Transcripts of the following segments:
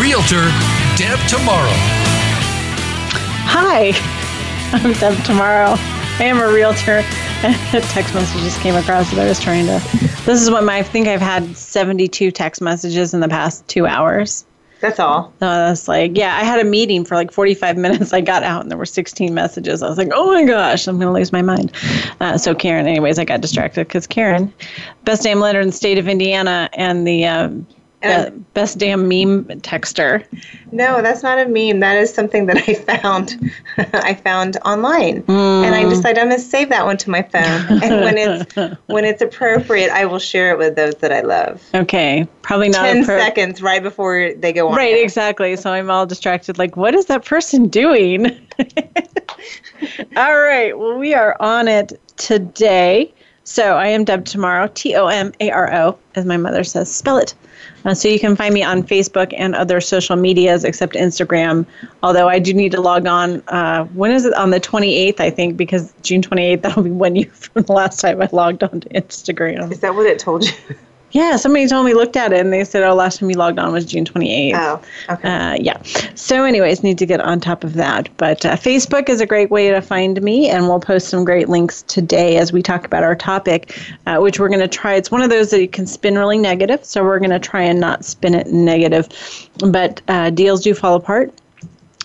Realtor Deb Tomaro. Hi, I'm Deb Tomaro. I am a realtor. a text message just came across that I was trying to. This is what my. I think I've had 72 text messages in the past two hours. That's all. So I was like, yeah, I had a meeting for like 45 minutes. I got out and there were 16 messages. I was like, oh my gosh, I'm going to lose my mind. Uh, so Karen, anyways, I got distracted because Karen, best damn letter in the state of Indiana and the um, be- best damn meme texter. No, that's not a meme. That is something that I found. I found online, Mm. and I decided I'm going to save that one to my phone. and when it's when it's appropriate, I will share it with those that I love. Okay, probably not Ten appro- seconds right before they go on. Right, there. exactly. So I'm all distracted. Like, what is that person doing? all right. Well, we are on it today. So I am Deb Tomaro, T O M A R O, as my mother says. Spell it. Uh, so you can find me on Facebook and other social medias except Instagram. Although I do need to log on. Uh, when is it? On the 28th, I think, because June 28th, that'll be one year from the last time I logged on to Instagram. Is that what it told you? Yeah, somebody told me looked at it and they said, "Oh, last time you logged on was June 28th." Oh, okay. Uh, yeah. So, anyways, need to get on top of that. But uh, Facebook is a great way to find me, and we'll post some great links today as we talk about our topic, uh, which we're going to try. It's one of those that you can spin really negative, so we're going to try and not spin it negative. But uh, deals do fall apart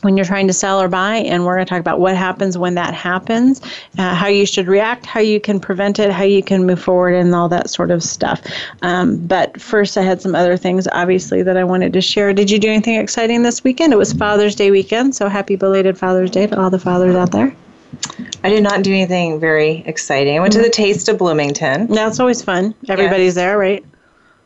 when you're trying to sell or buy, and we're going to talk about what happens when that happens, uh, how you should react, how you can prevent it, how you can move forward, and all that sort of stuff. Um, but first, I had some other things, obviously, that I wanted to share. Did you do anything exciting this weekend? It was Father's Day weekend, so happy belated Father's Day to all the fathers out there. I did not do anything very exciting. I went to the Taste of Bloomington. That's always fun. Everybody's there, right?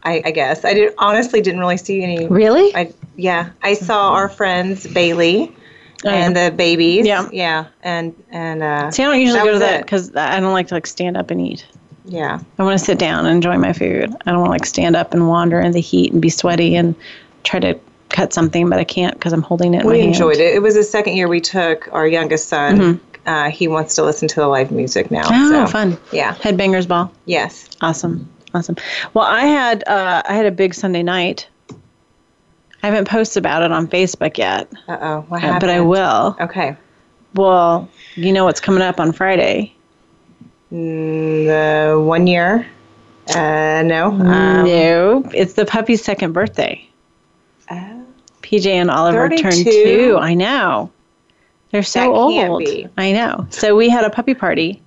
I, I guess I did honestly didn't really see any. Really? I yeah, I saw our friends Bailey Oh, and the babies. Yeah. yeah, and and uh, See, I don't usually go to that because I don't like to like stand up and eat. yeah. I want to sit down and enjoy my food. I don't want to like stand up and wander in the heat and be sweaty and try to cut something, but I can't because I'm holding it. In my We hand. enjoyed it. It was the second year we took our youngest son. Uh, he wants to listen to the live music now. Mm-hmm. Oh, so, fun! Yeah. Headbangers Ball. Yes. Awesome, awesome. Well, I had uh, I had a big Sunday night. I haven't posted about it on Facebook yet, Uh oh. What happened? but I will. Okay. Well, you know what's coming up on Friday? Mm, the one year. Uh, no. Um, no, it's the puppy's second birthday. oh, PJ and Oliver turned two. I know. They're so old. be. I know. So we had a puppy party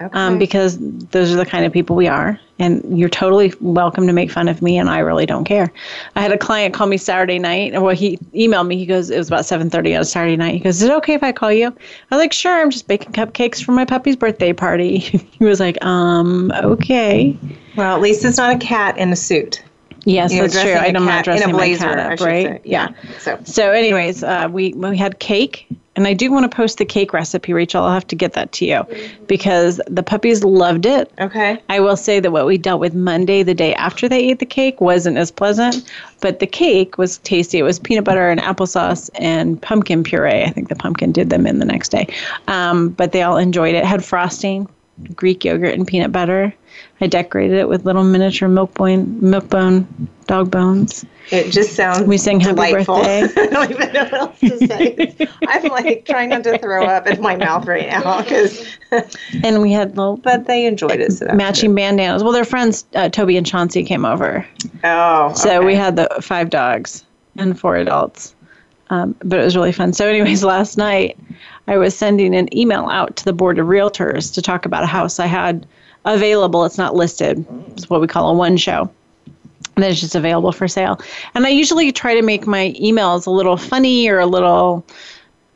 okay. um, because those are the kind of people we are. And you're totally welcome to make fun of me, and I really don't care. I had a client call me Saturday night. Well, he emailed me. He goes, it was about 7:30 on a Saturday night. He goes, "Is it okay if I call you?" I was like, "Sure. I'm just baking cupcakes for my puppy's birthday party." he was like, "Um, okay." well, at least it's not a cat in a suit. Yes, You're that's true. dressing I'm not cat in dressing a my blazer, cat up, right? say. Yeah. So So, anyways, uh, we we had cake, and I do want to post the cake recipe, Rachel. I'll have to get that to you because the puppies loved it. okay. I will say that what we dealt with Monday, the day after they ate the cake, wasn't as pleasant, but the cake was tasty. It was peanut butter and applesauce and pumpkin puree. I think the pumpkin did them in the next day, um, but they all enjoyed it. Had frosting, Greek yogurt, and peanut butter. I decorated it with little miniature milk bone, milk bone, dog bones. It just sounds. We sing happy delightful. birthday. I don't even know what else to say. I'm like trying not to throw up in my mouth right now because, And we had little but they enjoyed it. So matching bandanas. Well, their friends uh, Toby and Chauncey came over, good. Oh. so okay. we had the five dogs and four adults. Um, but it was really fun. So, anyways, last night I was sending an email out to the board of realtors to talk about a house I had available. It's not listed. It's what we call a one show. That is just available for sale. And I usually try to make my emails a little funny or a little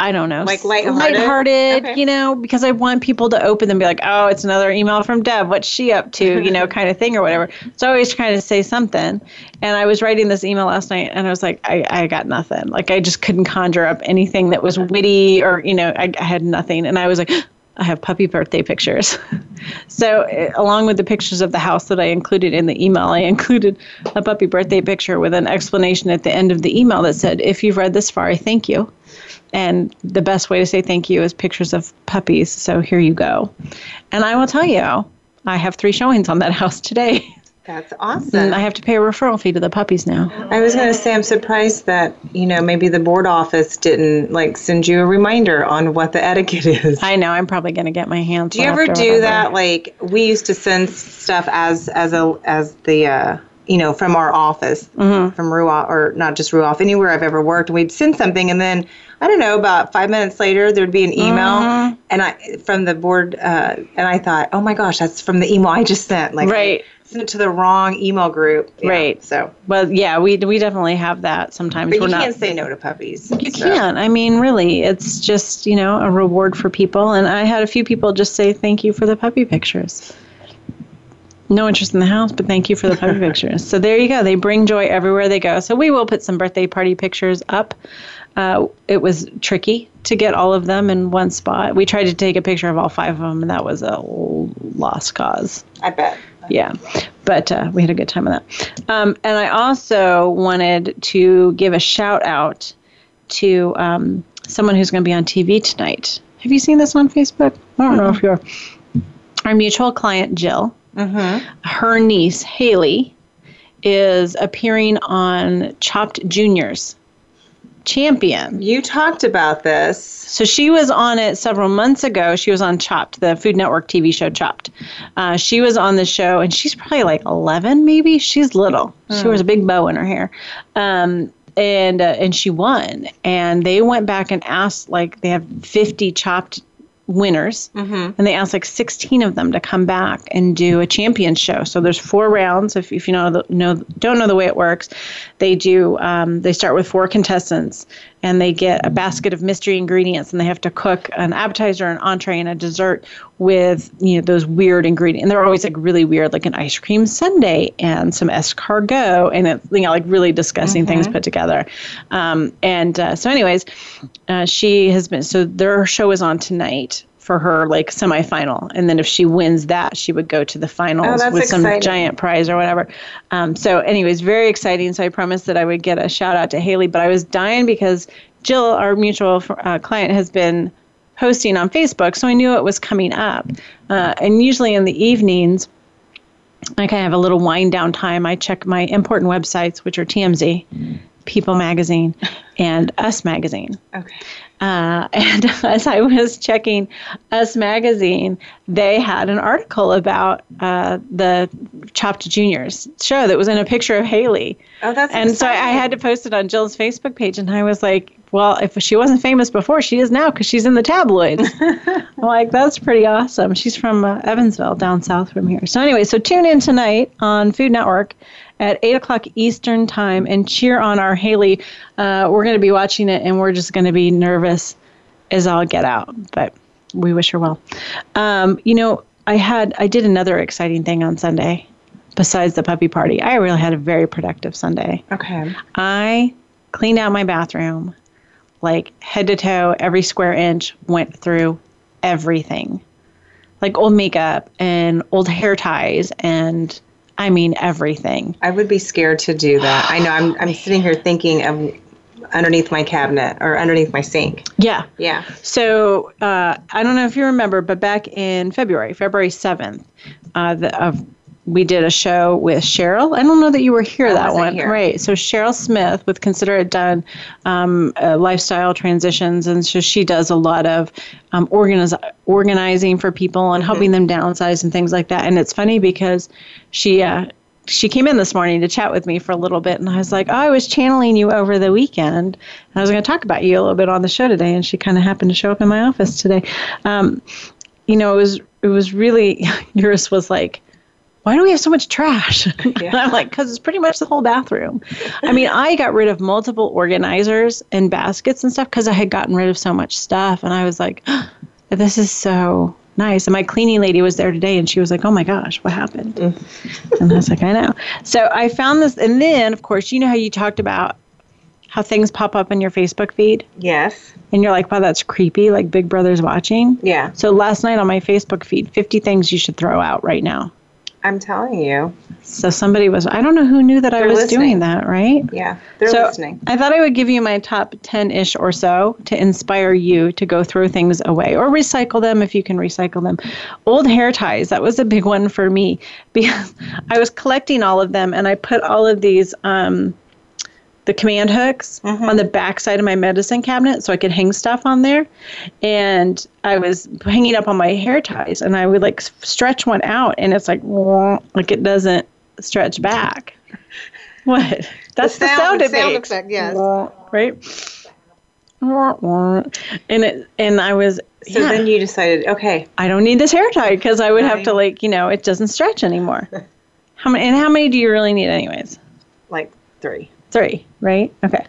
I don't know, Like lighthearted? lighthearted, Okay. you know, because I want people to open them and be like, oh, it's another email from Deb. What's she up to? You know, kind of thing or whatever. So I always trying to say something. And I was writing this email last night and I was like, I, I got nothing. Like I just couldn't conjure up anything that was witty or, you know, I, I had nothing. And I was like, I have puppy birthday pictures. so, uh, along with the pictures of the house that I included in the email, I included a puppy birthday picture with an explanation at the end of the email that said, If you've read this far, I thank you. And the best way to say thank you is pictures of puppies. So, here you go. And I will tell you, I have three showings on that house today. That's awesome. I have to pay a referral fee to the puppies now. I was going to say, I'm surprised that, you know, maybe the board office didn't like send you a reminder on what the etiquette is. I know I'm probably going to get my hands. do you ever do that? Like, we used to send stuff as, as a, as the, uh, you know, from our office, Mm-hmm. from Ruoff, or not just Ruoff, anywhere I've ever worked, we'd send something and then, I don't know, about five minutes later, there'd be an email Mm-hmm. and I, from the board, uh, and I thought, oh my gosh, that's from the email I just sent. Like, Right. Sent it to the wrong email group. Yeah, Right. So, Well, yeah, we we definitely have that sometimes. but We're you can't say no to puppies. You so. can. I mean, really, it's just, you know, a reward for people. And I had a few people just say thank you for the puppy pictures. No interest in the house, but thank you for the puppy pictures. So there you go. They bring joy everywhere they go. So we will put some birthday party pictures up. Uh, it was tricky to get all of them in one spot. We tried to take a picture of all five of them, and that was a lost cause I bet. Yeah but uh, we had a good time with that. Um, and i also wanted to give a shout out to um, someone who's going to be on tv tonight. Have you seen this on facebook? I don't know if you're our mutual client jill. Her niece haley is appearing on chopped juniors champion You talked about this. so she was on it several months ago. She was on Chopped, the Food Network TV show Chopped. Uh, she was on the show, and she's probably like 11, maybe. She's little. She wears a big bow in her hair. Um, and uh, and she won. And they went back and asked, like, they have 50 Chopped winners, and they asked like 16 of them to come back and do a champion show. So there's four rounds. If, if you know, the, know don't know the way it works, they do. Um, they start with four contestants, and they get a basket of mystery ingredients, and they have to cook an appetizer, an entree, and a dessert with you know those weird ingredients. And they're always like really weird, like an ice cream sundae and some escargot, and it, you know like really disgusting things put together. Um, and uh, so, anyways, uh, she has been so their show is on tonight for her like semifinal and then if she wins that she would go to the finals Oh, with some exciting. giant prize or whatever um, so anyways very exciting so i promised that i would get a shout out to haley but i was dying because jill our mutual uh, client has been posting on facebook so i knew it was coming up uh, and usually in the evenings I kind of have a little wind down time. I check my important websites, which are TMZ, People Magazine, and Us Magazine. Okay. Uh, and as I was checking Us Magazine, they had an article about uh, the Chopped Juniors show that was in a picture of Haley. Oh, that's And so I, I had to post it on Jill's Facebook page, and I was like, well, if she wasn't famous before, she is now because she's in the tabloids. I'm like, that's pretty awesome. She's from uh, Evansville, down south from here. So, anyway, so tune in tonight on Food Network at 8 o'clock Eastern Time and cheer on our Haley. Uh, we're going to be watching it, and we're just going to be nervous as all get out, but we wish her well. Um, you know, I had I did another exciting thing on Sunday besides the puppy party. I really had a very productive Sunday. Okay. I cleaned out my bathroom, like head to toe, every square inch, went through everything. Like old makeup and old hair ties and I mean everything. I would be scared to do that. I know. I'm. I'm sitting here thinking of underneath my cabinet or underneath my sink. Yeah. Yeah. So uh, I don't know if you remember, but back in February, February 7th, uh, the, uh, we did a show with Cheryl. I don't know that you were here I that one. here. Right. So Cheryl Smith with Consider It Done um, uh, Lifestyle Transitions. And so she does a lot of um, organiz- organizing for people and helping them downsize and things like that. And it's funny because she, uh, she came in this morning to chat with me for a little bit, and I was like, "Oh, I was channeling you over the weekend, and I was going to talk about you a little bit on the show today." And she kind of happened to show up in my office today. Um, you know, it was it was really yours was like, why do we have so much trash? Yeah. I'm like, because it's pretty much the whole bathroom. I mean, I got rid of multiple organizers and baskets and stuff because I had gotten rid of so much stuff. And I was like, oh, this is so nice. And my cleaning lady was there today and she was like, oh my gosh, what happened? Mm. and I was like, I know. So I found this. And then, of course, you know how you talked about how things pop up in your Facebook feed? Yes. And you're like, wow, that's creepy, like Big Brother's watching? Yeah. So last night on my Facebook feed, 50 things you should throw out right now. I'm telling you. So somebody was, I don't know who knew that they're I was listening. doing that, right? Yeah, they're so listening. I thought I would give you my top 10 ish or so to inspire you to go throw things away or recycle them if you can recycle them. Old hair ties, that was a big one for me because I was collecting all of them and I put all of these. Um, the command hooks mm-hmm. on the back side of my medicine cabinet so I could hang stuff on there. And I was hanging up on my hair ties and I would like stretch one out and it's like, like it doesn't stretch back. What? That's the sound, the sound, effect. Yes. Right? And it and I was so yeah, then you decided, okay, I don't need this hair tie because I would have to like, you know, it doesn't stretch anymore. How many and how many do you really need anyways? Like three. Three, right? Okay.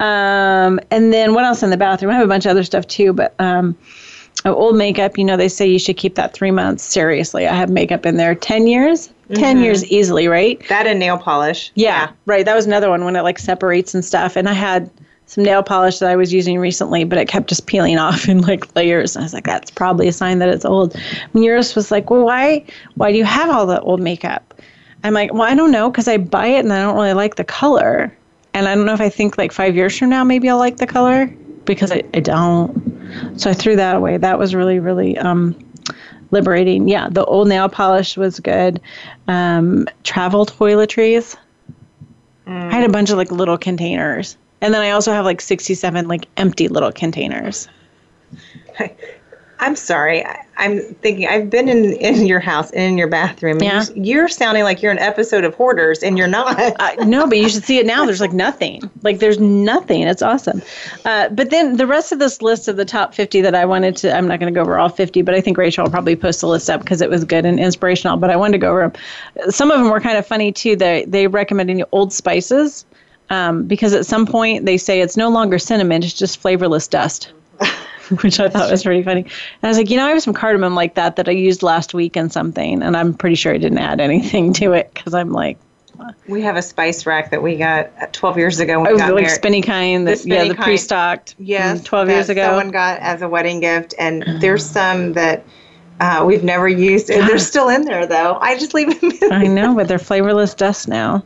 Um, and then what else in the bathroom? I have a bunch of other stuff too, but um, oh, old makeup, you know, they say you should keep that three months. Seriously, I have makeup in there 10 years. 10 mm-hmm. years easily, right? That and nail polish. Yeah, yeah, right. That was another one when it like separates and stuff. And I had some nail polish that I was using recently, but it kept just peeling off in like layers. And I was like, that's probably a sign that it's old. And yours was like, well, why, why do you have all the old makeup? I'm like, well, I don't know, because I buy it and I don't really like the color. And I don't know if I think like five years from now, maybe I'll like the color because I, I don't. So I threw that away. That was really, really um, liberating. Yeah, the old nail polish was good. Um, travel toiletries. Mm. I had a bunch of like little containers. And then I also have like 67 like empty little containers. I'm sorry. I, am thinking I've been in in your house and in your bathroom. Yeah. You're, sounding like you're an episode of Hoarders, and you're not. uh, no, but you should see it now. There's like nothing. Like there's nothing. It's awesome. Uh, but then the rest of this list of the top 50 that I wanted to, I'm not going to go over all 50, but I think Rachel will probably post a list up because it was good and inspirational. But I wanted to go over them. Some of them were kind of funny too. They they recommended old spices. Um, because at some point they say it's no longer cinnamon, it's just flavorless dust. which I thought was pretty funny. And I was like, you know, I have some cardamom like that that I used last week in something, and I'm pretty sure I didn't add anything to it because I'm like. We have a spice rack that we got uh, 12 years ago. When oh, we got like married. spinny kind, that, yeah, the pre-stocked. Yes, 12 years ago. Someone got as a wedding gift, and there's some that uh, we've never used. And they're still in there, though. I just leave them in I know, but they're flavorless dust now.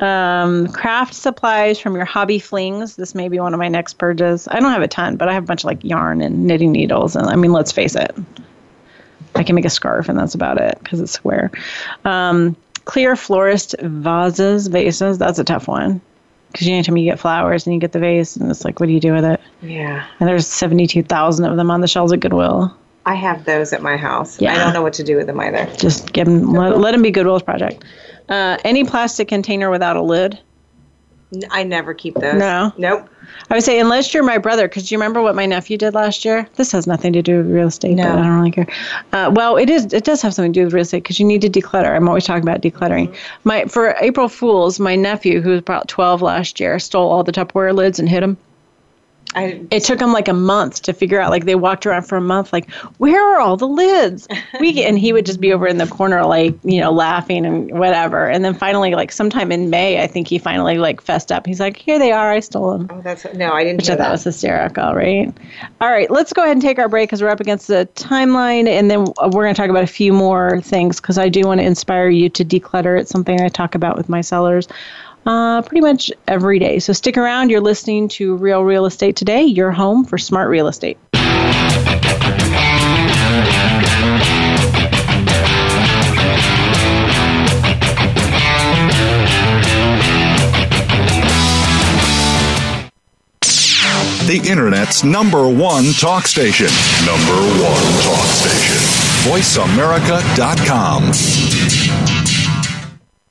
Um, craft supplies from your hobby flings. This may be one of my next purges. I don't have a ton, but I have a bunch of like yarn and knitting needles. And I mean, let's face it, I can make a scarf, and that's about it because it's square. Um, clear florist vases, vases. That's a tough one because anytime you get flowers and you get the vase, and it's like, what do you do with it? Yeah. And there's seventy-two thousand of them on the shelves at Goodwill. I have those at my house. Yeah. I don't know what to do with them either. Just give them, let, let them be Goodwill's project. Uh, any plastic container without a lid? I never keep those. No. Nope. I would say unless you're my brother, because you remember what my nephew did last year. This has nothing to do with real estate. No. I don't really care. Uh, well, it is. It does have something to do with real estate because you need to declutter. I'm always talking about decluttering. Mm-hmm. My for April Fools, my nephew, who was about 12 last year, stole all the Tupperware lids and hid them. I, it took them like a month to figure out. Like they walked around for a month, like where are all the lids? We and he would just be over in the corner, like you know, laughing and whatever. And then finally, like sometime in May, I think he finally like fessed up. He's like, "Here they are. I stole them." Oh, that's no, I didn't. Which I thought was hysterical, right? All right, let's go ahead and take our break because we're up against the timeline, and then uh, we're going to talk about a few more things because I do want to inspire you to declutter. It's something I talk about with my sellers uh, pretty much every day. So stick around. You're listening to Real Real Estate Today, your home for smart real estate. The Internet's number one talk station. Number one talk station. VoiceAmerica.com.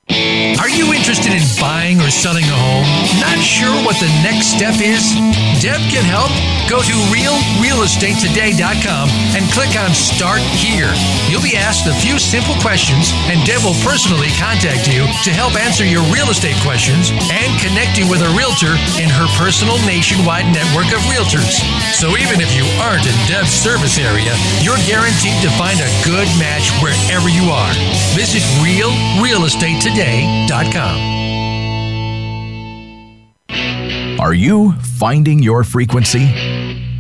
Are you interested? In buying or selling a home? Not sure what the next step is? Deb can help. Go to realrealestatetoday.com and click on Start Here. You'll be asked a few simple questions, and Deb will personally contact you to help answer your real estate questions and connect you with a realtor in her personal nationwide network of realtors. So even if you aren't in Deb's service area, you're guaranteed to find a good match wherever you are. Visit realrealestatetoday.com. Are you finding your frequency?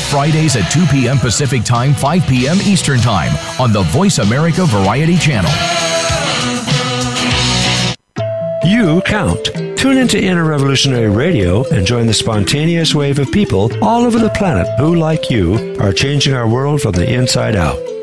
Fridays at 2 p.m. Pacific Time, 5 p.m. Eastern Time on the Voice America Variety Channel. You count. Tune into Inner Revolutionary Radio and join the spontaneous wave of people all over the planet who, like you, are changing our world from the inside out.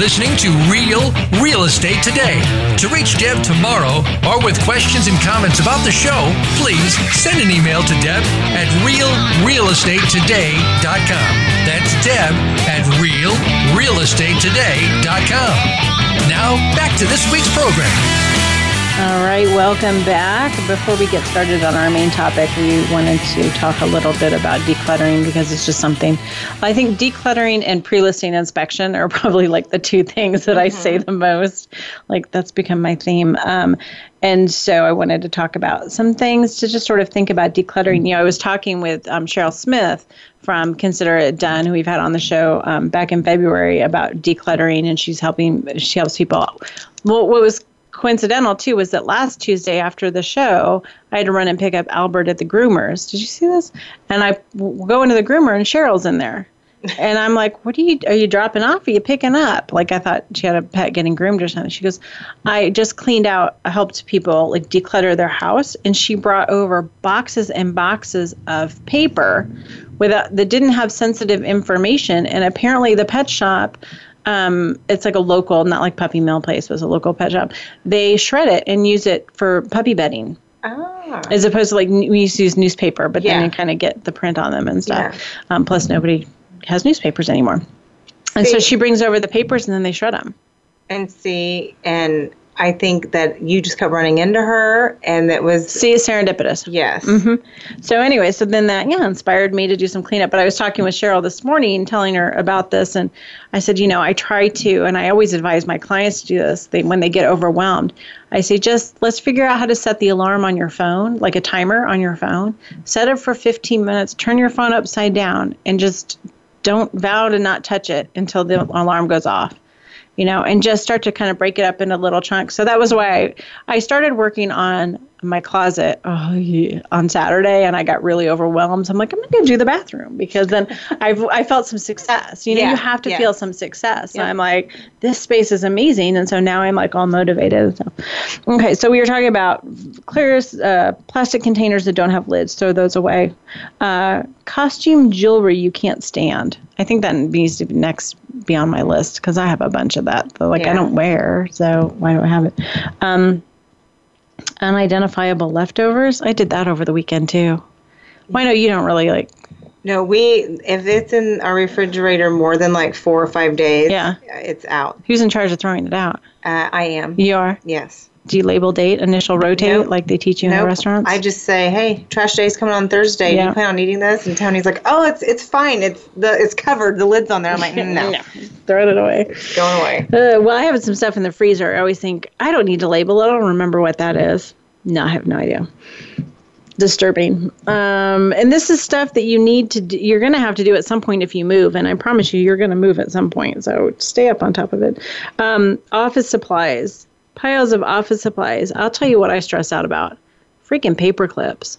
listening to Real Real Estate Today. To reach Deb Tomaro or with questions and comments about the show, please send an email to Deb at realrealestatetoday.com. That's Deb at realrealestatetoday.com. Now, back to this week's program. All right, welcome back. Before we get started on our main topic, we wanted to talk a little bit about decluttering because it's just something I think decluttering and pre listing inspection are probably like the two things that I say the most. Like, that's become my theme. Um, and so I wanted to talk about some things to just sort of think about decluttering. You know, I was talking with um, Cheryl Smith from Consider It Done, who we've had on the show um, back in February about decluttering, and she's helping, she helps people. Well, what was coincidental too was that last Tuesday after the show, I had to run and pick up Albert at the groomers. Did you see this? And I w- go into the groomer and Cheryl's in there. And I'm like, what are you, are you dropping off? Are you picking up? Like I thought she had a pet getting groomed or something. She goes, I just cleaned out, I helped people like declutter their house. And she brought over boxes and boxes of paper without, that didn't have sensitive information. And apparently the pet shop, um, it's like a local, not like Puppy Mill Place, was a local pet shop. They shred it and use it for puppy bedding. Ah. As opposed to like we used to use newspaper, but Yeah. then you kind of get the print on them and stuff. Yeah. Um, plus, nobody has newspapers anymore. And so she brings over the papers and then they shred them. And see, and I think that you just kept running into her, and that was See, serendipitous. yes. Mm-hmm. So anyway, so then that yeah inspired me to do some cleanup. But I was talking with Cheryl this morning, telling her about this, and I said, you know, I try to, and I always advise my clients to do this. They when they get overwhelmed, I say just let's figure out how to set the alarm on your phone, like a timer on your phone. Set it for 15 minutes. Turn your phone upside down, and just don't vow to not touch it until the alarm goes off you know, and just start to kind of break it up into little chunks. So that was why I, started working on my closet oh, yeah, on Saturday, and I got really overwhelmed. So I'm like, I'm going to do the bathroom because then I've I felt some success. You know, Yeah, you have to yeah. feel some success. I'm like, this space is amazing, and so now I'm like all motivated. So, okay, so we were talking about clear uh, plastic containers that don't have lids. Throw those away. Uh, costume jewelry you can't stand. I think that needs to be next be on my list because I have a bunch of that. That like I don't wear, so why do I have it? Um, unidentifiable leftovers. I did that over the weekend too. Well, I know you don't really like. No, we if it's in our refrigerator more than like four or five days, Yeah. it's out. Who's in charge of throwing it out? Uh, I am. You are. Yes. Do you label date, initial rotate, Nope. like they teach you in the restaurants? I just say, "Hey, trash day's coming on Thursday. Do you plan on eating this?" And Tony's like, "Oh, it's it's fine. It's the it's covered. The lid's on there." I'm like, "No, throw it away. it's going away." Uh, well, I have some stuff in the freezer. I always think I don't need to label it. I don't remember what that is. No, I have no idea. Disturbing. Um, and this is stuff that you need to. Do, you're going to have to do at some point if you move. And I promise you, you're going to move at some point. So stay up on top of it. Um, office supplies, piles of office supplies. I'll tell you what I stress out about. Freaking paper clips.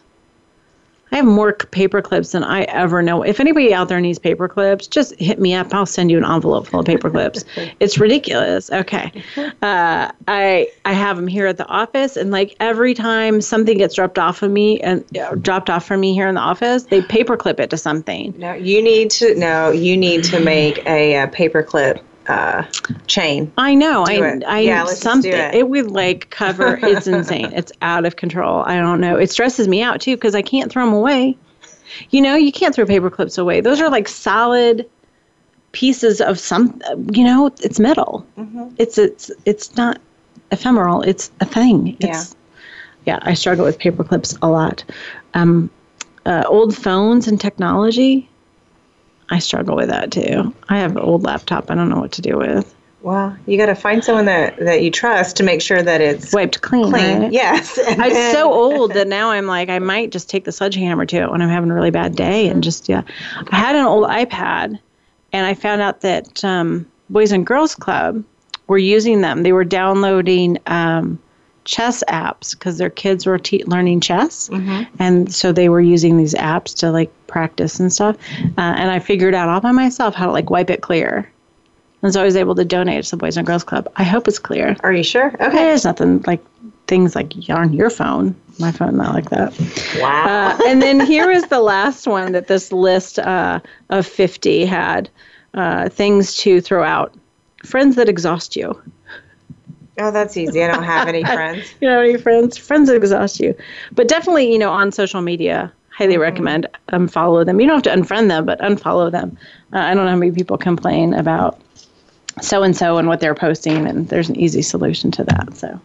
I have more paper clips than I ever know. If anybody out there needs paper clips, just hit me up. I'll send you an envelope full of paper clips. It's ridiculous. Okay, uh, I I have them here at the office, and like every time something gets dropped off of me and uh, dropped off from me here in the office, they paper clip it to something. No, you need to no, you need to make a, paper paperclip uh, chain. I know. Do I it. I Yeah, let's just do something. it. would like cover. It's insane. It's out of control. I don't know. It stresses me out too because I can't throw them away. You know, you can't throw paper clips away. Those are like solid pieces of some. You know, it's metal. Mm-hmm. It's it's it's not ephemeral. It's a thing. It's, yeah. I struggle with paper clips a lot. Um, uh, old phones and technology. I struggle with that too. I have an old laptop. I don't know what to do with. Well, you got to find someone that that you trust to make sure that it's wiped clean. clean. right? Yes. I'm so old that now I'm like I might just take the sledgehammer to it when I'm having a really bad day and just yeah. I had an old iPad, and I found out that um, Boys and Girls Club were using them. They were downloading um, chess apps because their kids were te- learning chess, and so they were using these apps to like practice and stuff. Uh, and I figured out all by myself how to like wipe it clear. And so I was able to donate it to the Boys and Girls Club. I hope it's clear. Are you sure? Okay. There's nothing like things like on your phone. My phone not like that. Wow. Uh, and then here is the last one that this list uh, of 50 had uh, things to throw out. Friends that exhaust you. Oh, that's easy. I don't have any friends. You know any friends? Friends exhaust you. But definitely, you know, on social media, highly recommend unfollow them. You don't have to unfriend them, but unfollow them. Uh, I don't know how many people complain about so and so and what they're posting, and there's an easy solution to that. So,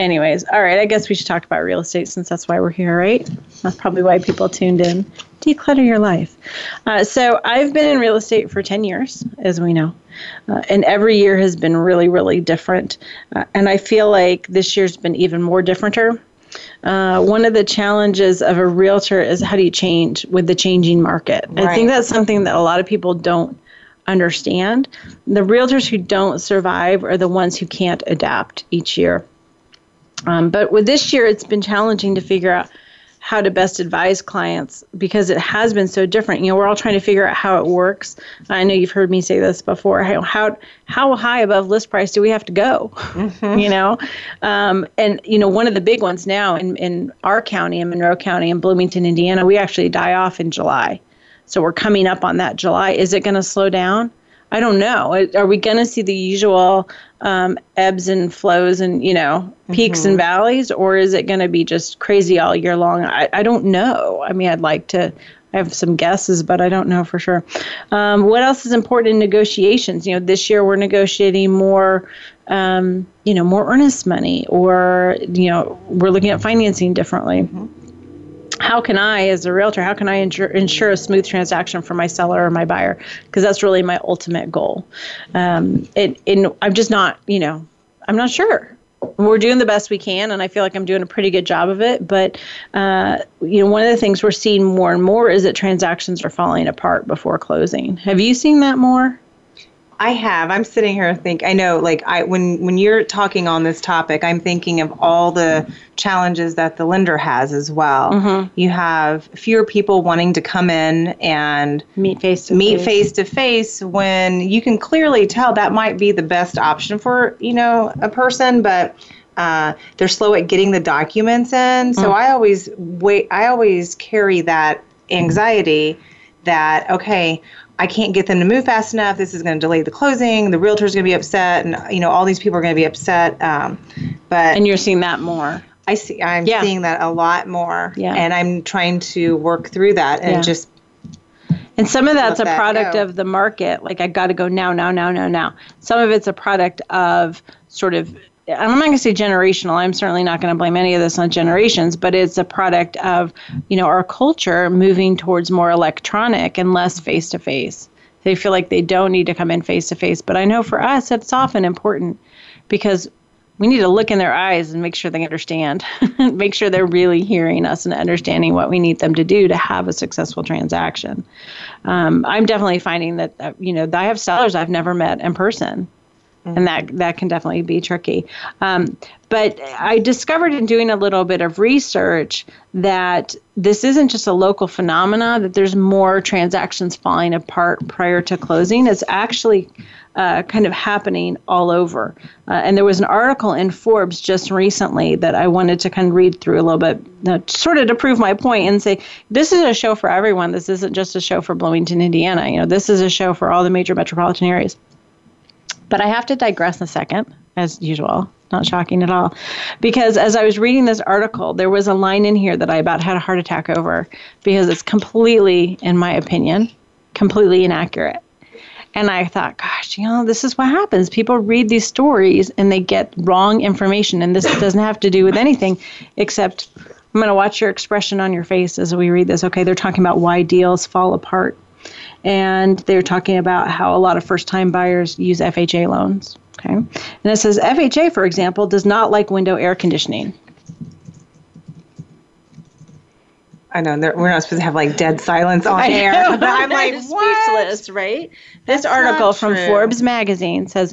anyways, all right, I guess we should talk about real estate since that's why we're here, right? That's probably why people tuned in. Declutter your life. Uh, so, I've been in real estate for 10 years, as we know, uh, and every year has been really, really different. Uh, and I feel like this year's been even more differenter. Uh, one of the challenges of a realtor is how do you change with the changing market? I think that's something that a lot of people don't understand. The realtors who don't survive are the ones who can't adapt each year. Um, but with this year, it's been challenging to figure out how to best advise clients because it has been so different. You know, we're all trying to figure out how it works. I know you've heard me say this before. How how, how high above list price do we have to go? you know, um, and you know, one of the big ones now in in our county, in Monroe County, in Bloomington, Indiana, we actually die off in July. So we're coming up on that July. Is it going to slow down? I don't know. Are we going to see the usual um, ebbs and flows and you know peaks and valleys, or is it going to be just crazy all year long? I, I don't know. I mean, I'd like to. I have some guesses, but I don't know for sure. Um, what else is important in negotiations? You know, this year we're negotiating more, um, you know, more earnest money, or you know, we're looking at financing differently how can I, as a realtor, how can I ensure, a smooth transaction for my seller or my buyer? Because that's really my ultimate goal. Um, it, and I'm just not, you know, I'm not sure. We're doing the best we can, and I feel like I'm doing a pretty good job of it. But uh, you know, one of the things we're seeing more and more is that transactions are falling apart before closing. Have you seen that more? I have. I'm sitting here think I know like I when when you're talking on this topic, I'm thinking of all the challenges that the lender has as well. You have fewer people wanting to come in and Meet face to meet face. face to face when you can clearly tell that might be the best option for, you know, a person, but uh, they're slow at getting the documents in. So I always wait I always carry that anxiety that okay, I can't get them to move fast enough. This is going to delay the closing. The realtor's going to be upset, and you know all these people are going to be upset. Um, but And you're seeing that more. I see I'm Yeah. seeing that a lot more, Yeah. and I'm trying to work through that and Yeah. just And some of that's a that product go. of the market. Like I got to go now, now, now, now, now. Some of it's a product of sort of I'm not going to say generational. I'm certainly not going to blame any of this on generations, but it's a product of, you know, our culture moving towards more electronic and less face to face. They feel like they don't need to come in face to face, but I know for us it's often important because we need to look in their eyes and make sure they understand, make sure they're really hearing us and understanding what we need them to do to have a successful transaction. Um, I'm definitely finding that, uh, you know, I have sellers I've never met in person. Mm-hmm. And that that can definitely be tricky. Um, but I discovered in doing a little bit of research that this isn't just a local phenomena. That there's more transactions falling apart prior to closing. It's actually uh, kind of happening all over. Uh, and there was an article in Forbes just recently that I wanted to kind of read through a little bit, uh, sort of to prove my point and say this is a show for everyone. This isn't just a show for Bloomington, Indiana. You know, this is a show for all the major metropolitan areas. But I have to digress a second, as usual. Not shocking at all. Because as I was reading this article, there was a line in here that I about had a heart attack over because it's completely, in my opinion, completely inaccurate. And I thought, gosh, you know, this is what happens. People read these stories and they get wrong information. And this doesn't have to do with anything except I'm going to watch your expression on your face as we read this. Okay, they're talking about why deals fall apart. And they're talking about how a lot of first time buyers use FHA loans. Okay. And it says FHA, for example, does not like window air conditioning. I know we're not supposed to have like dead silence on air, but I'm like speechless, right? This That's article from Forbes magazine says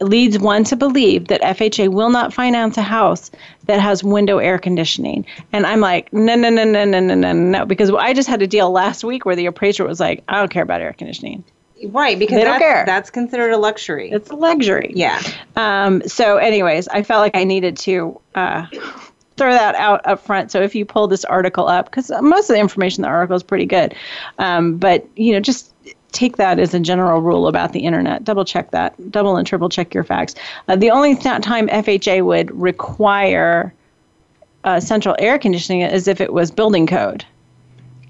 leads one to believe that FHA will not finance a house that has window air conditioning. And I'm like, no, no, no, no, no, no, no, no, because I just had a deal last week where the appraiser was like, I don't care about air conditioning. Right, because they don't care. that's considered a luxury. It's a luxury. Yeah. Um, so, anyways, I felt like I needed to uh, throw that out up front. So if you pull this article up, because most of the information in the article is pretty good, um, but you know, just take that as a general rule about the internet. Double check that. Double and triple check your facts. Uh, the only th- time FHA would require uh, central air conditioning is if it was building code,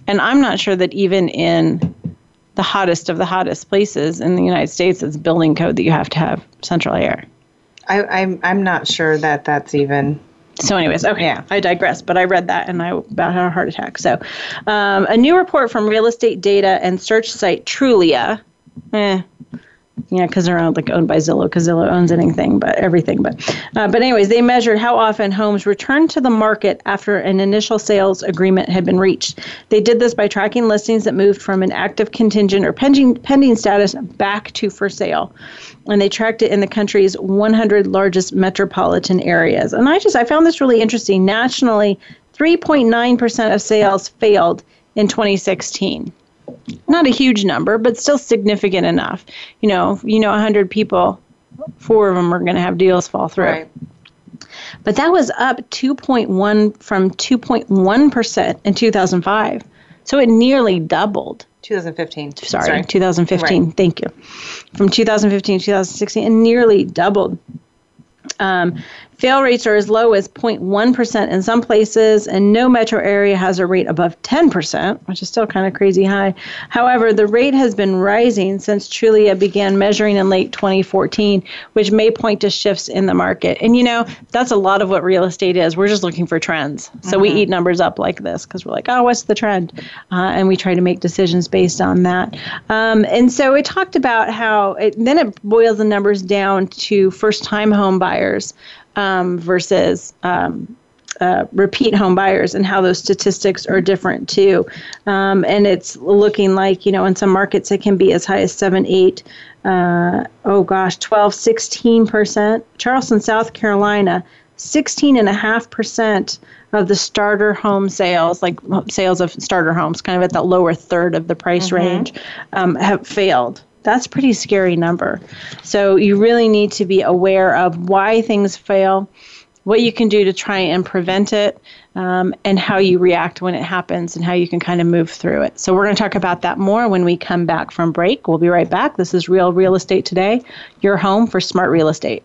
and I'm not sure that even in the hottest of the hottest places in the United States, it's building code that you have to have central air. I, I'm I'm not sure that that's even so, anyways, okay, yeah. I digress, but I read that and I about had a heart attack. So, um, a new report from real estate data and search site Trulia, eh, yeah, because they're owned, like owned by Zillow, because Zillow owns anything, but everything. But, uh, but anyways, they measured how often homes returned to the market after an initial sales agreement had been reached. They did this by tracking listings that moved from an active contingent or pending pending status back to for sale, and they tracked it in the country's 100 largest metropolitan areas. And I just I found this really interesting. Nationally, 3.9 percent of sales failed in 2016 not a huge number, but still significant enough. You know, you know, 100 people, four of them are going to have deals fall through. Right. But that was up 2.1 from 2.1% in 2005. So it nearly doubled. 2015. Sorry, Sorry. 2015. Right. Thank you. From 2015 to 2016, and nearly doubled. Um, Fail rates are as low as 0.1% in some places, and no metro area has a rate above 10%, which is still kind of crazy high. However, the rate has been rising since Trulia began measuring in late 2014, which may point to shifts in the market. And you know, that's a lot of what real estate is. We're just looking for trends. So mm-hmm. we eat numbers up like this because we're like, oh, what's the trend? Uh, and we try to make decisions based on that. Um, and so it talked about how it, then it boils the numbers down to first time home buyers um, versus um, uh, repeat home buyers and how those statistics are different too. Um, and it's looking like, you know, in some markets it can be as high as 7, 8, uh, oh gosh, 12, 16%. Charleston, South Carolina, 16.5% of the starter home sales, like sales of starter homes, kind of at the lower third of the price mm-hmm. range, um, have failed that's pretty scary number. So you really need to be aware of why things fail, what you can do to try and prevent it, um, and how you react when it happens and how you can kind of move through it. So we're going to talk about that more when we come back from break. We'll be right back. This is Real Real Estate Today, your home for smart real estate.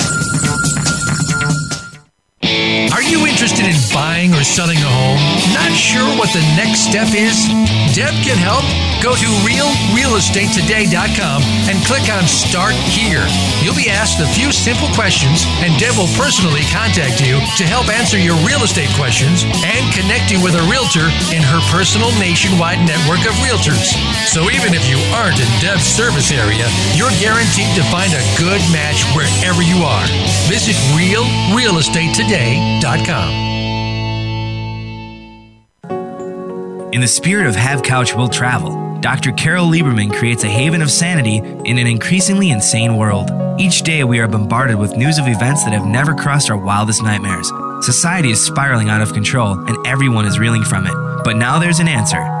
Are you interested in buying or selling a home? Not sure what the next step is? Deb can help. Go to realrealestatetoday.com and click on Start Here. You'll be asked a few simple questions, and Deb will personally contact you to help answer your real estate questions and connect you with a realtor in her personal nationwide network of realtors. So even if you aren't in Deb's service area, you're guaranteed to find a good match wherever you are. Visit realrealestatetoday.com. In the spirit of Have Couch Will Travel, Dr. Carol Lieberman creates a haven of sanity in an increasingly insane world. Each day, we are bombarded with news of events that have never crossed our wildest nightmares. Society is spiraling out of control, and everyone is reeling from it. But now there's an answer.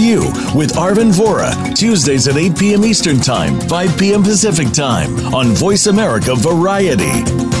You with Arvin Vohra, Tuesdays at 8 p.m. Eastern Time, 5 p.m. Pacific Time on Voice America Variety.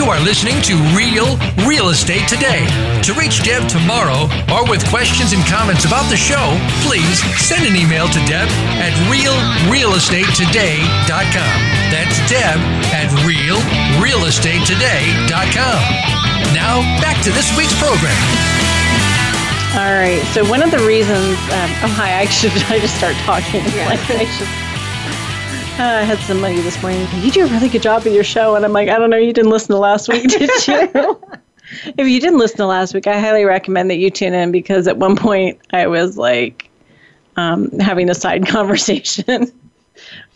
You are listening to Real Real Estate Today. To reach Deb Tomaro or with questions and comments about the show, please send an email to Deb at realrealestatetoday.com. That's Deb at realrealestatetoday.com. Now, back to this week's program. All right. So one of the reasons, um, oh hi, I should I just start talking? Like, I should. Uh, I had somebody this morning. You do a really good job of your show, and I'm like, I don't know. You didn't listen to last week, did you? if you didn't listen to last week, I highly recommend that you tune in because at one point I was like um, having a side conversation.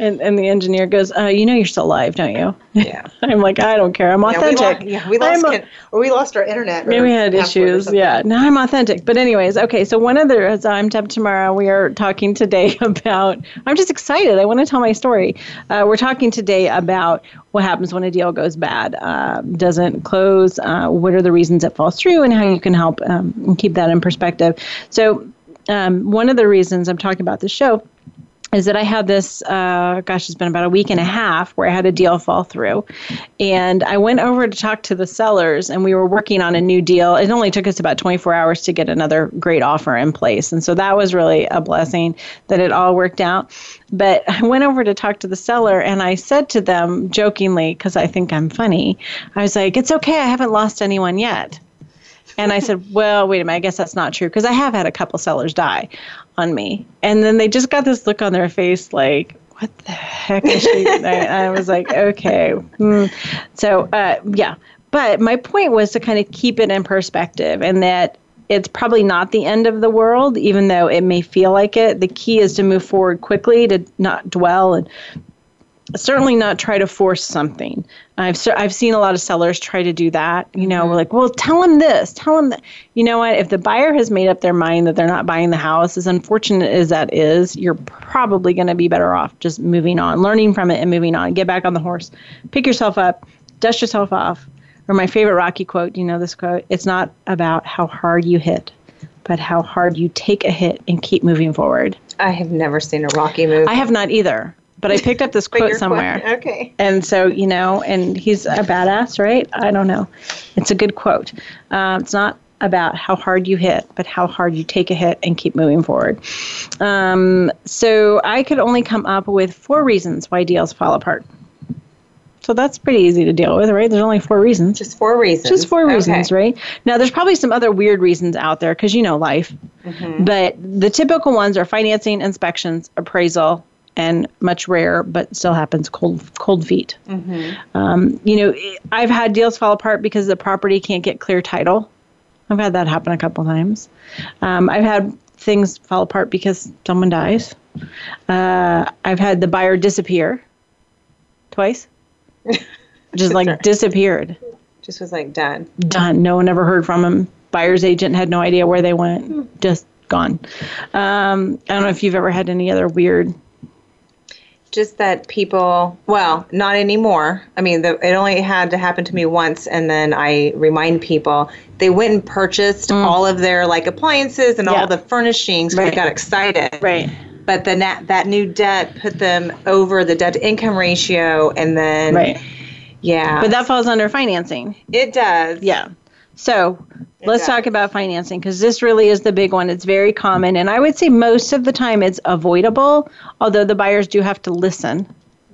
And, and the engineer goes, uh, "You know you're still live, don't you?" Yeah. I'm like, "I don't care. I'm Yeah, we, authentic." lo- yeah, we lost, a- or we lost our internet. Maybe we had issues. Yeah. No, I'm authentic. But anyways, okay. So one of the as I'm Deb Tomaro. We are talking today about. I'm just excited. I want to tell my story. Uh, we're talking today about what happens when a deal goes bad, uh, doesn't close. Uh, what are the reasons it falls through, and how you can help um, keep that in perspective. So um, one of the reasons I'm talking about this show is that I had this, uh, gosh, it's been about a week and a half where I had a deal fall through. And I went over to talk to the sellers, and we were working on a new deal. It only took us about 24 hours to get another great offer in place. And so that was really a blessing that it all worked out. But I went over to talk to the seller, and I said to them jokingly, because I think I'm funny, I was like, it's okay, I haven't lost anyone yet. And I said, well, wait a minute, I guess that's not true because I have had a couple sellers die on me. And then they just got this look on their face like, what the heck is she? and I, I was like, okay. Hmm. So, uh, yeah. But my point was to kind of keep it in perspective and that it's probably not the end of the world, even though it may feel like it. The key is to move forward quickly, to not dwell and certainly not try to force something. I've I've seen a lot of sellers try to do that. You know, we're like, well, tell them this, tell them that. You know what? If the buyer has made up their mind that they're not buying the house, as unfortunate as that is, you're probably going to be better off just moving on, learning from it, and moving on. Get back on the horse, pick yourself up, dust yourself off. Or my favorite Rocky quote. You know this quote? It's not about how hard you hit, but how hard you take a hit and keep moving forward. I have never seen a Rocky movie. I have not either but I picked up this quote somewhere. Quote. Okay. And so, you know, and he's a badass, right? I don't know. It's a good quote. Uh, it's not about how hard you hit, but how hard you take a hit and keep moving forward. Um, so I could only come up with four reasons why deals fall apart. So that's pretty easy to deal with, right? There's only four reasons. Just four reasons. Just four reasons, okay. right? Now, there's probably some other weird reasons out there because you know life. Mm-hmm. But the typical ones are financing, inspections, appraisal, and much rare, but still happens. Cold cold feet. Mm-hmm. Um, you know, I've had deals fall apart because the property can't get clear title. I've had that happen a couple times. Um, I've had things fall apart because someone dies. Uh, I've had the buyer disappear twice. Just like disappeared. Just was like done. Done. No one ever heard from him. Buyer's agent had no idea where they went. Hmm. Just gone. Um, I don't know if you've ever had any other weird just that people, well, not anymore. I mean, the, it only had to happen to me once, and then I remind people they went and purchased mm. all of their like appliances and yeah. all the furnishings. Right. They got excited, right? But then that that new debt put them over the debt to income ratio, and then right. Yeah. But that falls under financing. It does. Yeah. So let's talk about financing because this really is the big one. It's very common, and I would say most of the time it's avoidable, although the buyers do have to listen.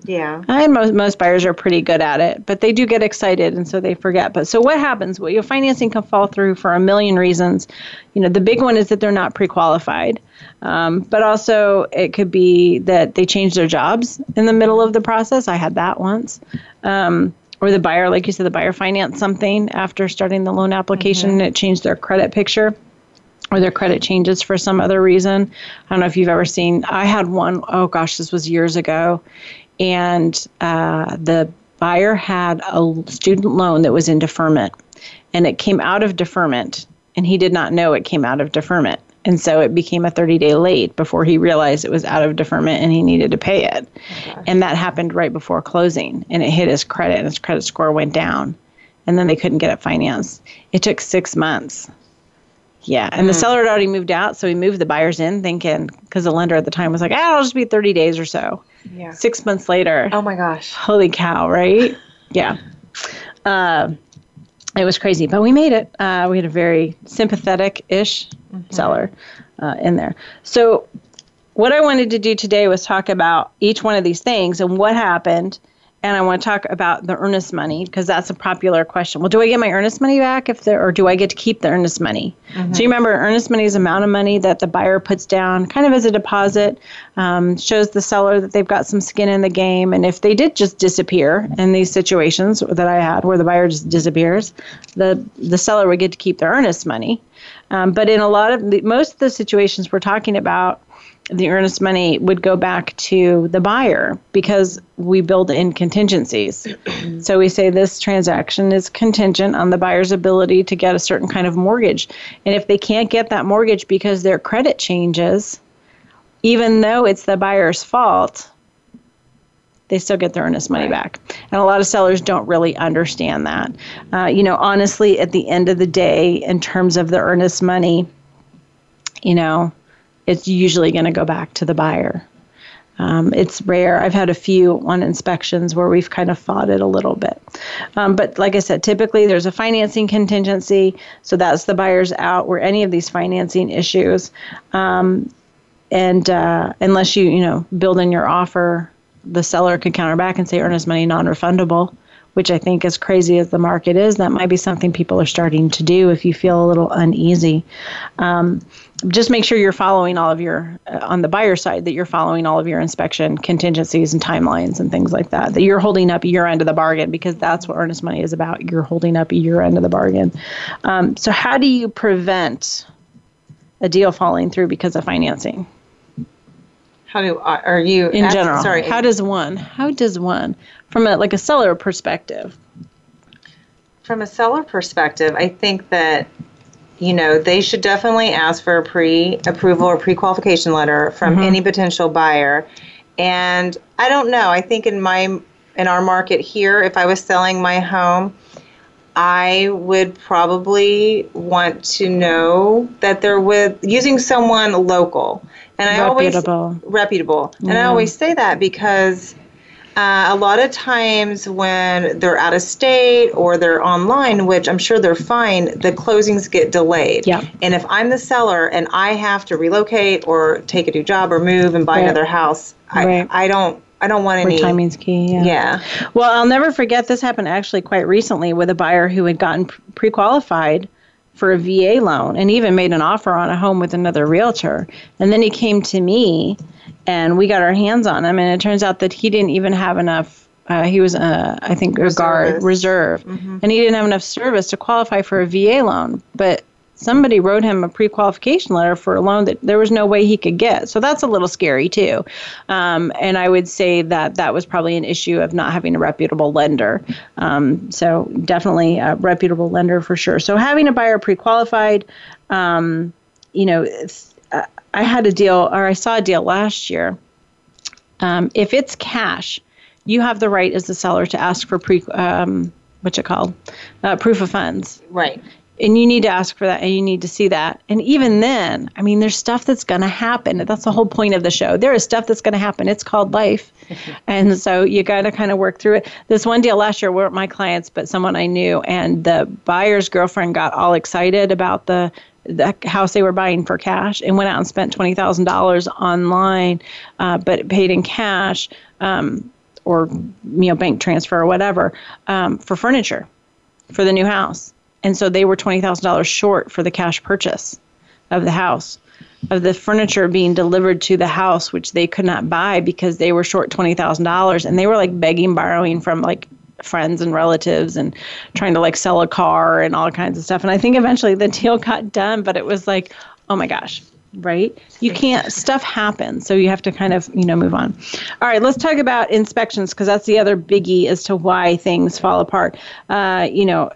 Yeah. And most, most buyers are pretty good at it, but they do get excited and so they forget. But so what happens? Well, your financing can fall through for a million reasons. You know, the big one is that they're not pre qualified, um, but also it could be that they change their jobs in the middle of the process. I had that once. Um, or the buyer, like you said, the buyer financed something after starting the loan application mm-hmm. and it changed their credit picture or their credit changes for some other reason. I don't know if you've ever seen, I had one, oh gosh, this was years ago. And uh, the buyer had a student loan that was in deferment and it came out of deferment and he did not know it came out of deferment. And so it became a 30 day late before he realized it was out of deferment and he needed to pay it. Okay. And that happened right before closing. And it hit his credit and his credit score went down. And then they couldn't get it financed. It took six months. Yeah. And mm. the seller had already moved out. So he moved the buyers in thinking, because the lender at the time was like, ah, it'll just be 30 days or so. Yeah. Six months later. Oh my gosh. Holy cow, right? yeah. Uh, it was crazy, but we made it. Uh, we had a very sympathetic ish mm-hmm. seller uh, in there. So, what I wanted to do today was talk about each one of these things and what happened and I want to talk about the earnest money because that's a popular question. Well, do I get my earnest money back if there, or do I get to keep the earnest money? Mm-hmm. So you remember, earnest money is amount of money that the buyer puts down, kind of as a deposit, um, shows the seller that they've got some skin in the game. And if they did just disappear in these situations that I had, where the buyer just disappears, the the seller would get to keep their earnest money. Um, but in a lot of the, most of the situations we're talking about, the earnest money would go back to the buyer because we build in contingencies. so we say this transaction is contingent on the buyer's ability to get a certain kind of mortgage. And if they can't get that mortgage because their credit changes, even though it's the buyer's fault, they still get their earnest money back. And a lot of sellers don't really understand that. Uh, you know, honestly, at the end of the day, in terms of the earnest money, you know, it's usually going to go back to the buyer. Um, it's rare. I've had a few on inspections where we've kind of fought it a little bit. Um, but like I said, typically there's a financing contingency, so that's the buyer's out where any of these financing issues. Um, and uh, unless you, you know, build in your offer, the seller could counter back and say earnest money non-refundable which I think, as crazy as the market is, that might be something people are starting to do if you feel a little uneasy. Um, just make sure you're following all of your uh, on the buyer side that you're following all of your inspection contingencies and timelines and things like that that you're holding up your end of the bargain because that's what earnest money is about you're holding up your end of the bargain um, so how do you prevent a deal falling through because of financing How do are you in general? Sorry, How does one? How does one, from a like a seller perspective? from a seller perspective, I think that you know they should definitely ask for a pre-approval or pre-qualification letter from Mhm. any potential buyer. And I don't know. I think in my in our market here, if I was selling my home, I would probably want to know that they're with using someone local. And I Reputable. always reputable. And I always say that because uh, a lot of times when they're out of state or they're online, which I'm sure they're fine, the closings get delayed. Yeah. And if I'm the seller and I have to relocate or take a new job or move and buy Right. another house, Right. I, I don't I don't want Where any timing's key. Yeah. Yeah. Well, I'll never forget this happened actually quite recently with a buyer who had gotten pre qualified for a VA loan and even made an offer on a home with another realtor. And then he came to me and we got our hands on him. And it turns out that he didn't even have enough. Uh, he was, uh, I think, a guard reserve, Mhm. and he didn't have enough service to qualify for a VA loan. But somebody wrote him a pre-qualification letter for a loan that there was no way he could get. So that's a little scary too. Um, and I would say that that was probably an issue of not having a reputable lender. Um, so definitely a reputable lender for sure. So having a buyer pre-qualified, um, you know, uh, I had a deal or I saw a deal last year. Um, if it's cash, you have the right as the seller to ask for pre, um, what's it called, uh, proof of funds Right. And you need to ask for that and you need to see that. And even then i mean there's stuff that's going to happen. That's the whole point of the show. There is stuff that's going to happen. It's called life. And so you got to kind of work through it. This one deal last year weren't my clients but someone i knew and the buyer's girlfriend got all excited about the the house they were buying for cash and went out and spent $20000 online uh, but paid in cash um, or you know bank transfer or whatever um, for furniture for the new house. And so they were $20,000 short for the cash purchase of the house, of the furniture being delivered to the house, which they could not buy because they were short $20,000. And they were like begging, borrowing from like friends and relatives and trying to like sell a car and all kinds of stuff. And I think eventually the deal got done, but it was like, oh my gosh, right? You can't, stuff happens. So you have to kind of, you know, move on. All right, let's talk about inspections because that's the other biggie as to why things fall apart. Uh, you know,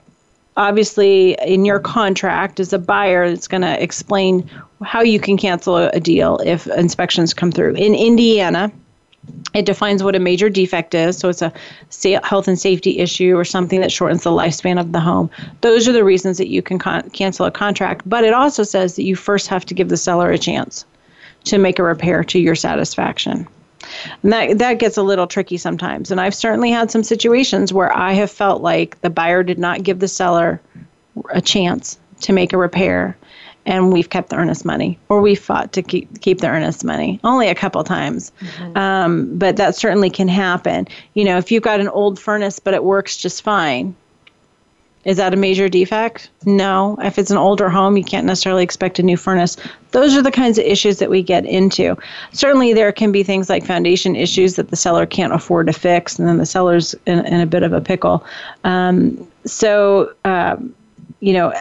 obviously in your contract as a buyer it's going to explain how you can cancel a, deal if inspections come through. In indiana it defines what a major defect is so it's a health and safety issue or something that shortens the lifespan of the home. Those are the reasons that you can con- cancel a contract but it also says that you first have to give the seller a chance to make a repair to your satisfaction and that, that gets a little tricky sometimes. And I've certainly had some situations where I have felt like the buyer did not give the seller a chance to make a repair and we've kept the earnest money or we fought to keep, keep the earnest money only a couple times. Um, but that certainly can happen. You know if you've got an old furnace but it works just fine is that a major defect? No. If it's an older home, you can't necessarily expect a new furnace. Those are the kinds of issues that we get into. Certainly, there can be things like foundation issues that the seller can't afford to fix, and then the seller's in, in a bit of a pickle. Um, so, um, you know,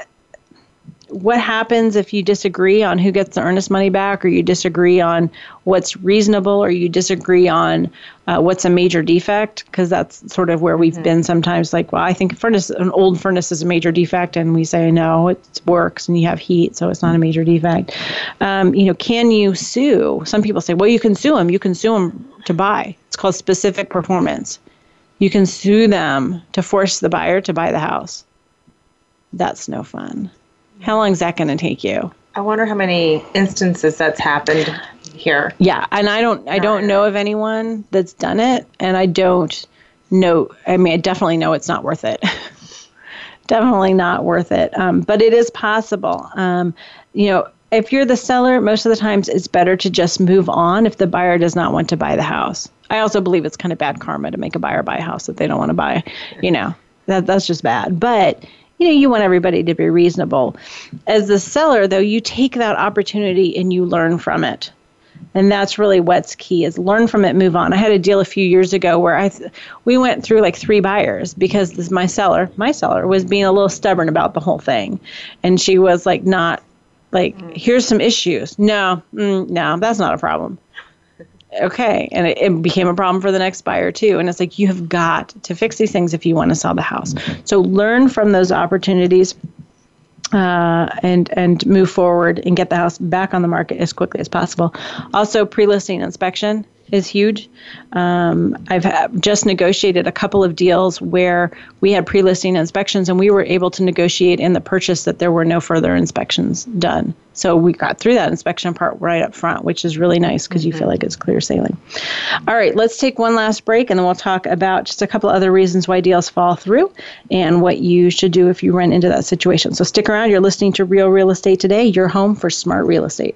what happens if you disagree on who gets the earnest money back, or you disagree on what's reasonable, or you disagree on uh, what's a major defect? Because that's sort of where we've been sometimes. Like, well, I think a furnace, an old furnace is a major defect, and we say no, it works, and you have heat, so it's not a major defect. Um, you know, can you sue? Some people say, well, you can sue them. You can sue them to buy. It's called specific performance. You can sue them to force the buyer to buy the house. That's no fun. How long is that going to take you? I wonder how many instances that's happened here. Yeah, and I don't I don't know of anyone that's done it and I don't know I mean I definitely know it's not worth it. definitely not worth it. Um, but it is possible. Um, you know, if you're the seller, most of the times it's better to just move on if the buyer does not want to buy the house. I also believe it's kind of bad karma to make a buyer buy a house that they don't want to buy. You know, that that's just bad. But you know, you want everybody to be reasonable. As the seller, though, you take that opportunity and you learn from it. And that's really what's key is learn from it, move on. I had a deal a few years ago where I th- we went through like three buyers because this my seller, my seller was being a little stubborn about the whole thing. And she was like not like here's some issues. No, mm, no, that's not a problem. Okay. And it, it, became a problem for the next buyer too. And it's like you have got to fix these things if you want to sell the house. So learn from those opportunities uh, and and move forward and get the house back on the market as quickly as possible. Also, pre-listing inspection is huge. Um, I've just negotiated a couple of deals where we had pre listing inspections and we were able to negotiate in the purchase that there were no further inspections done. So we got through that inspection part right up front, which is really nice because mm-hmm. you feel mm-hmm. like it's clear sailing. All right, let's take one last break and then we'll talk about just a couple other reasons why deals fall through and what you should do if you run into that situation. So stick around. You're listening to Real Real Estate Today, your home for smart real estate.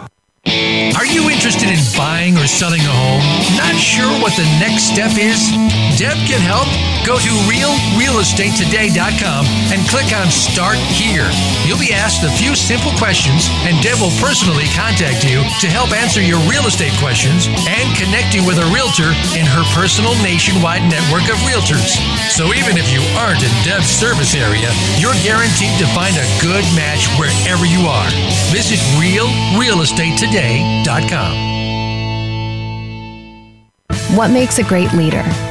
Are you interested in buying or selling a home? Not sure what the next step is? Deb can help. Go to realrealestatetoday.com and click on Start Here. You'll be asked a few simple questions, and Deb will personally contact you to help answer your real estate questions and connect you with a realtor in her personal nationwide network of realtors. So even if you aren't in Deb's service area, you're guaranteed to find a good match wherever you are. Visit Real Real Estate Today today.com. What makes a great leader?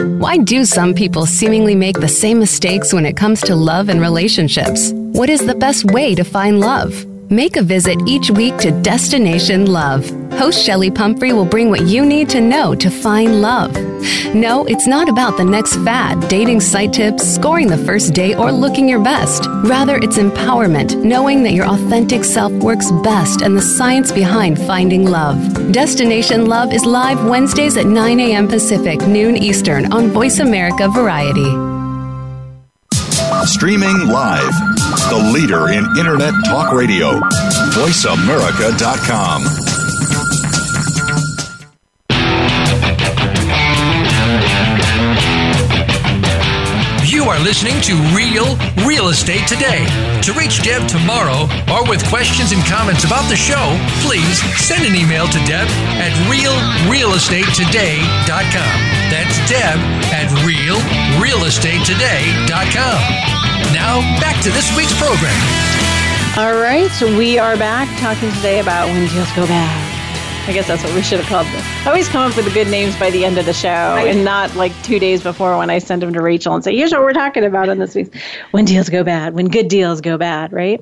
Why do some people seemingly make the same mistakes when it comes to love and relationships? What is the best way to find love? Make a visit each week to Destination Love. Host Shelly Pumphrey will bring what you need to know to find love. No, it's not about the next fad, dating site tips, scoring the first date, or looking your best. Rather, it's empowerment, knowing that your authentic self works best and the science behind finding love. Destination Love is live Wednesdays at 9 a.m. Pacific, noon Eastern on Voice America Variety. Streaming live the leader in Internet talk radio. VoiceAmerica.com. You are listening to Real Real Estate Today. To reach Deb Tomaro or with questions and comments about the show, please send an email to Deb at realrealestatetoday.com. That's Deb at realrealestatetoday.com. Now, back to this week's program. All right, so we are back talking today about when deals go bad. I guess that's what we should have called this. I always come up with the good names by the end of the show and not like two days before when I send them to Rachel and say, here's what we're talking about in this week. When deals go bad, when good deals go bad, right?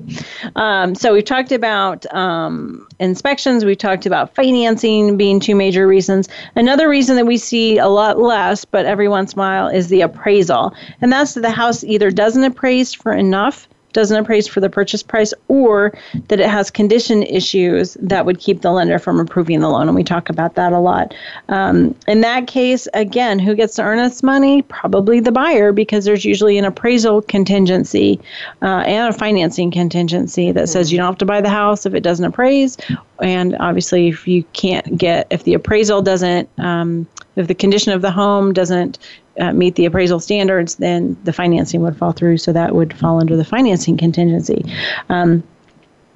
Um, so we've talked about um, inspections, we've talked about financing being two major reasons. Another reason that we see a lot less, but every once in a while, is the appraisal. And that's that the house either doesn't appraise for enough doesn't appraise for the purchase price or that it has condition issues that would keep the lender from approving the loan. And we talk about that a lot. Um, in that case, again, who gets to earn its money? Probably the buyer because there's usually an appraisal contingency uh, and a financing contingency that says you don't have to buy the house if it doesn't appraise. And obviously, if you can't get, if the appraisal doesn't, um, if the condition of the home doesn't uh, meet the appraisal standards, then the financing would fall through. So that would fall under the financing contingency. Um,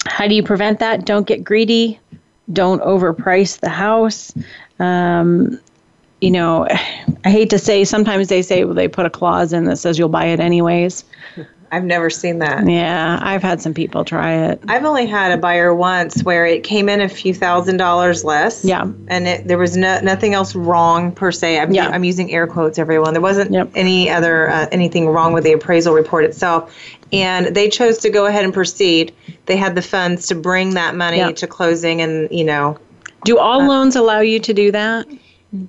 how do you prevent that? Don't get greedy. Don't overprice the house. Um, you know, I hate to say, sometimes they say well, they put a clause in that says you'll buy it anyways. I've never seen that. Yeah, I've had some people try it. I've only had a buyer once where it came in a few thousand dollars less. Yeah. And it, there was no, nothing else wrong per se. I'm, yeah. I'm using air quotes, everyone. There wasn't yep. any other uh, anything wrong with the appraisal report itself. And they chose to go ahead and proceed. They had the funds to bring that money yep. to closing, and you know. Do all uh, loans allow you to do that?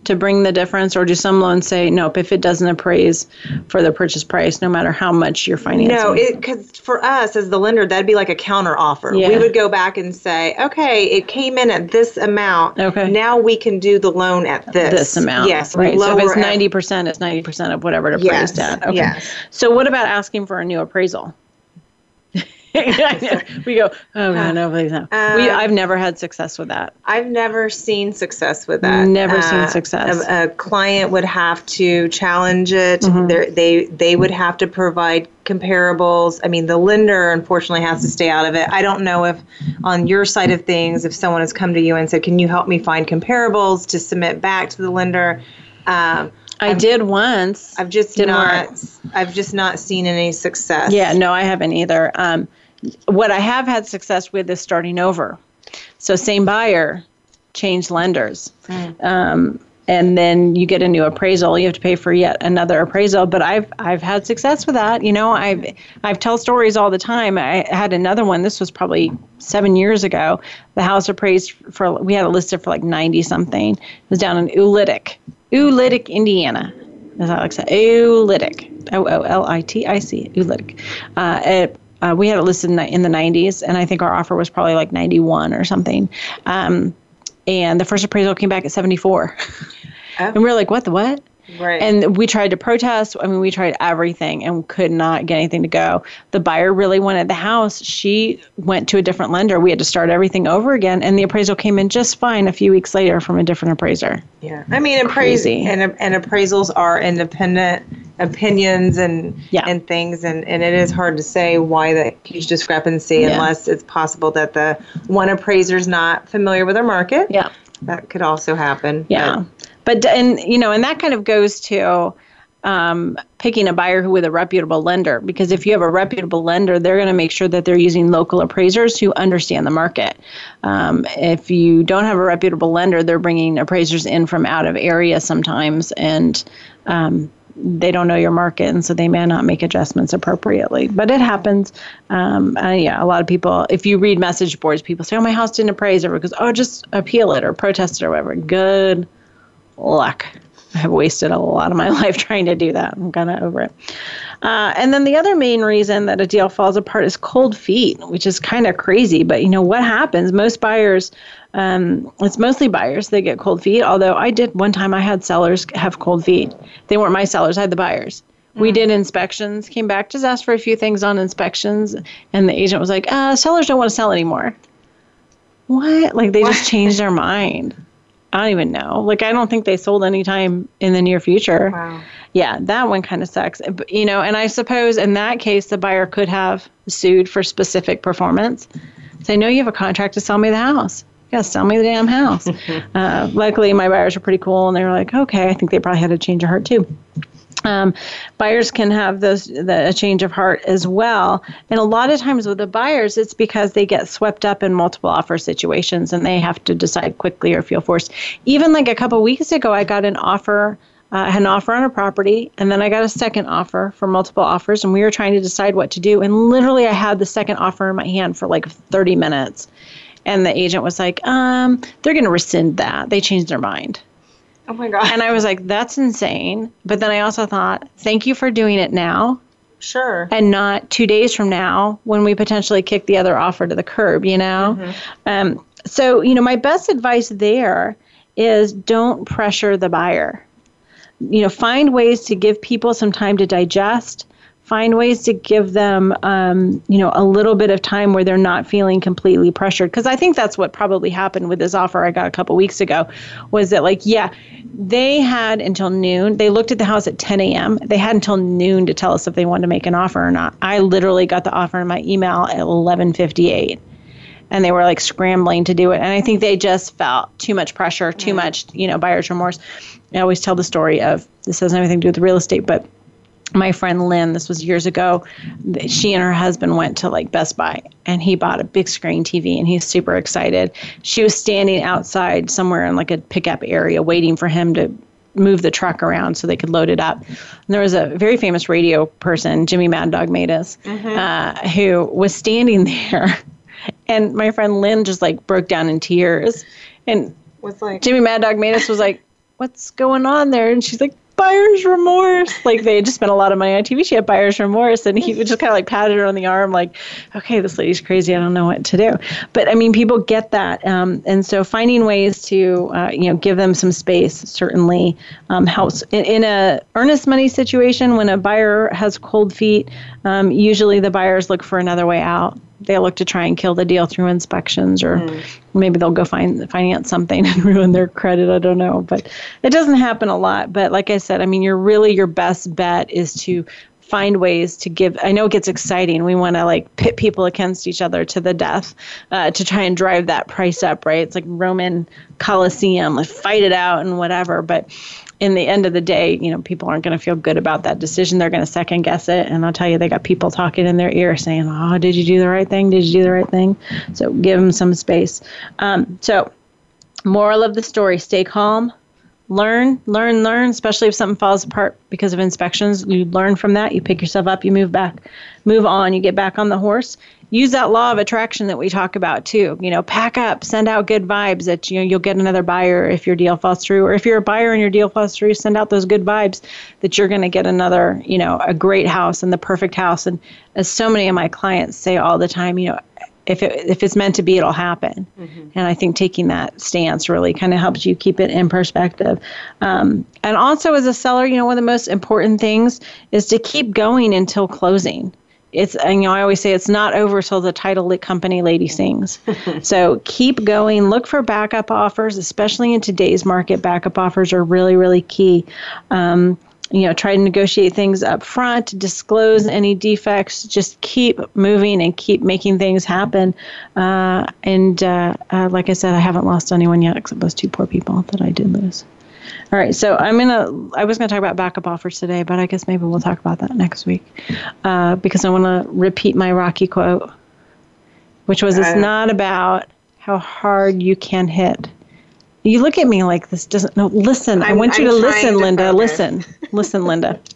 To bring the difference, or do some loans say nope if it doesn't appraise for the purchase price, no matter how much you're financing? No, because for us as the lender, that'd be like a counter offer. Yeah. We would go back and say, okay, it came in at this amount. Okay. Now we can do the loan at this. this amount. Yes. right. So if it's ninety percent, it's ninety percent of whatever it appraised Yes, at. Okay. yes. So what about asking for a new appraisal? we go, oh god, no, please no. we, Um, I've never had success with that. I've never seen success with that. Never seen success. A, a client would have to challenge it. Mhm. They're- They they would have to provide comparables. I mean, the lender unfortunately has to stay out of it. I don't know if on your side of things, if someone has come to you and said, "Can you help me find comparables to submit back to the lender?" Um, I I've- did once. I've just Didn't not. work. I've just not seen any success. Yeah, no, I haven't either. Um, what I have had success with is starting over. So same buyer, change lenders. Um, and then you get a new appraisal. You have to pay for yet another appraisal. But I've I've had success with that. You know, I've I've tell stories all the time. I had another one. This was probably seven years ago. The house appraised for we had it listed for like ninety something. It was down in Oolitic, Oolitic, Indiana. As to say, Oolitic, O O L I T I C, Oolitic. Uh, it, uh, we had it listed in the, in the 90s, and I think our offer was probably like 91 or something. Um, and the first appraisal came back at 74. And we are like, what the what? Right. And we tried to protest. I mean, we tried everything and could not get anything to go. The buyer really wanted the house. She went to a different lender. We had to start everything over again. And the appraisal came in just fine a few weeks later from a different appraiser. Yeah, I mean, appraise Crazy. and and appraisals are independent opinions and yeah. and things, and and it is hard to say why the huge discrepancy Yeah. unless it's possible that the one appraiser's not familiar with their market. Yeah, that could also happen. Yeah. But, and, you know, and that kind of goes to, um, picking a buyer who with a reputable lender because if you have a reputable lender they're going to make sure that they're using local appraisers who understand the market. Um, if you don't have a reputable lender they're bringing appraisers in from out of area sometimes and um, they don't know your market and so they may not make adjustments appropriately. But it happens. Um, uh, yeah a lot of people if you read message boards people say oh my house didn't appraise everyone goes oh just appeal it or protest it or whatever. Good luck I have wasted a lot of my life trying to do that. I'm kind of over it. Uh, and then the other main reason that a deal falls apart is cold feet, which is kind of crazy. But you know what happens? Most buyers, um, it's mostly buyers, they get cold feet. Although I did one time, I had sellers have cold feet. They weren't my sellers, I had the buyers. We did inspections, came back, just asked for a few things on inspections, and the agent was like, uh, sellers don't want to sell anymore. What? Like they just changed their mind. I don't even know. Like, I don't think they sold anytime in the near future. Wow. Yeah, that one kind of sucks. But, You know, and I suppose in that case, the buyer could have sued for specific performance. Say, no, you have a contract to sell me the house. Yeah, sell me the damn house. uh, luckily, my buyers were pretty cool, and they were like, okay. I think they probably had a change of heart too. Um, buyers can have those the, a change of heart as well, and a lot of times with the buyers, it's because they get swept up in multiple offer situations and they have to decide quickly or feel forced. Even like a couple weeks ago, I got an offer. Uh, an offer on a property, and then I got a second offer for multiple offers, and we were trying to decide what to do. And literally, I had the second offer in my hand for like 30 minutes, and the agent was like, "Um, they're going to rescind that. They changed their mind." Oh my god. And I was like, that's insane. But then I also thought, thank you for doing it now Sure. and not two days from now when we potentially kick the other offer to the curb, you know? Um, so, you know, my best advice there is don't pressure the buyer. You know, find ways to give people some time to digest. Find ways to give them, um, you know, a little bit of time where they're not feeling completely pressured. Because I think that's what probably happened with this offer I got a couple weeks ago, was that like, yeah, they had until noon. They looked at the house at 10 a.m. They had until noon to tell us if they wanted to make an offer or not. I literally got the offer in my email at 11:58 and they were like scrambling to do it. And I think they just felt too much pressure, too much, you know, buyer's remorse. I always tell the story of this has nothing to do with real estate, but my friend Lynn, this was years ago, she and her husband went to like Best Buy and he bought a big screen TV and he's super excited. She was standing outside somewhere in like a pickup area waiting for him to move the truck around so they could load it up. And there was a very famous radio person, Jimmy Mad Dog Matus, uh, who was standing there. And my friend Lynn just like broke down in tears. And Was like Jimmy Mad Dog Matus was like, what's going on there? And she's like, buyer's remorse. Like they had just spent a lot of money on TV. She had buyer's remorse. And he would just kind of like patted her on the arm, like, okay, this lady's crazy. I don't know what to do. But I mean, people get that. Um, and so finding ways to, uh, you know, give them some space certainly um, helps. In, in, a earnest money situation, when a buyer has cold feet, um, usually the buyers look for another way out. They look to try and kill the deal through inspections or mm. maybe they'll go find finance something and ruin their credit i don't know. But it doesn't happen a lot. But like i said i mean you're really your best bet is to find ways to give i know it gets exciting. We want to like pit people against each other to the death uh, to try and drive that price up right? It's like roman coliseum like fight it out and whatever. But in the end of the day, you know, people aren't going to feel good about that decision. They're going to second guess it. And I'll tell you, they got people talking in their ear saying, Oh, did you do the right thing? Did you do the right thing? So give them some space. Um, so, moral of the story stay calm, learn, learn, learn, especially if something falls apart because of inspections. You learn from that, you pick yourself up, you move back, move on, you get back on the horse, use that law of attraction that we talk about too. You know, pack up, send out good vibes that you know you'll get another buyer if your deal falls through, or if you're a buyer and your deal falls through, send out those good vibes that you're going to get another, you know, a great house and the perfect house. And as so many of my clients say all the time, you know, if it if it's meant to be, it'll happen. Mm-hmm. And I think taking that stance really kind of helps you keep it in perspective. Um, and also, as a seller, you know, one of the most important things is to keep going until closing it's and, you know I always say it's not over till the title company lady sings. so keep going. Look for backup offers, especially in today's market. Backup offers are really really key. Um, you know, try to negotiate things up front, disclose any defects, just keep moving and keep making things happen. Uh, and uh, uh, like I said, I haven't lost anyone yet except those two poor people that I did lose. All right, so I'm gonna. I was gonna talk about backup offers today, but I guess maybe we'll talk about that next week, uh, because I want to repeat my Rocky quote, which was, "It's not about how hard you can hit." You look at me like this doesn't. No, listen. I'm, i want you I'm to listen, to Linda. Focus. Listen, listen, Linda.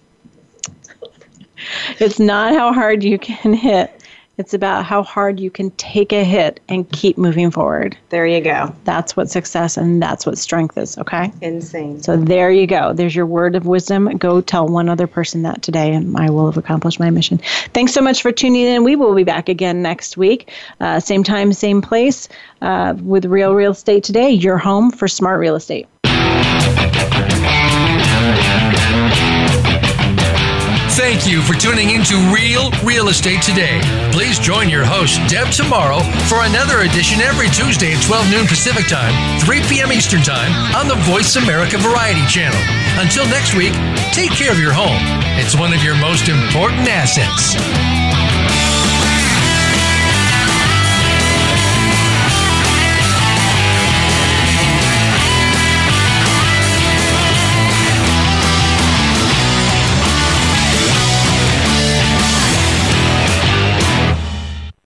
It's not how hard you can hit. It's about how hard you can take a hit and keep moving forward. There you go. That's what success and that's what strength is, okay? Insane. So there you go. There's your word of wisdom. Go tell one other person that today, and I will have accomplished my mission. Thanks so much for tuning in. We will be back again next week, uh, same time, same place, uh, with Real Real Estate Today, your home for smart real estate. Thank you for tuning into Real Real Estate today. Please join your host, Deb, Tomaro for another edition every Tuesday at 12 noon Pacific Time, 3 p.m. Eastern Time on the Voice America Variety Channel. Until next week, take care of your home. It's one of your most important assets.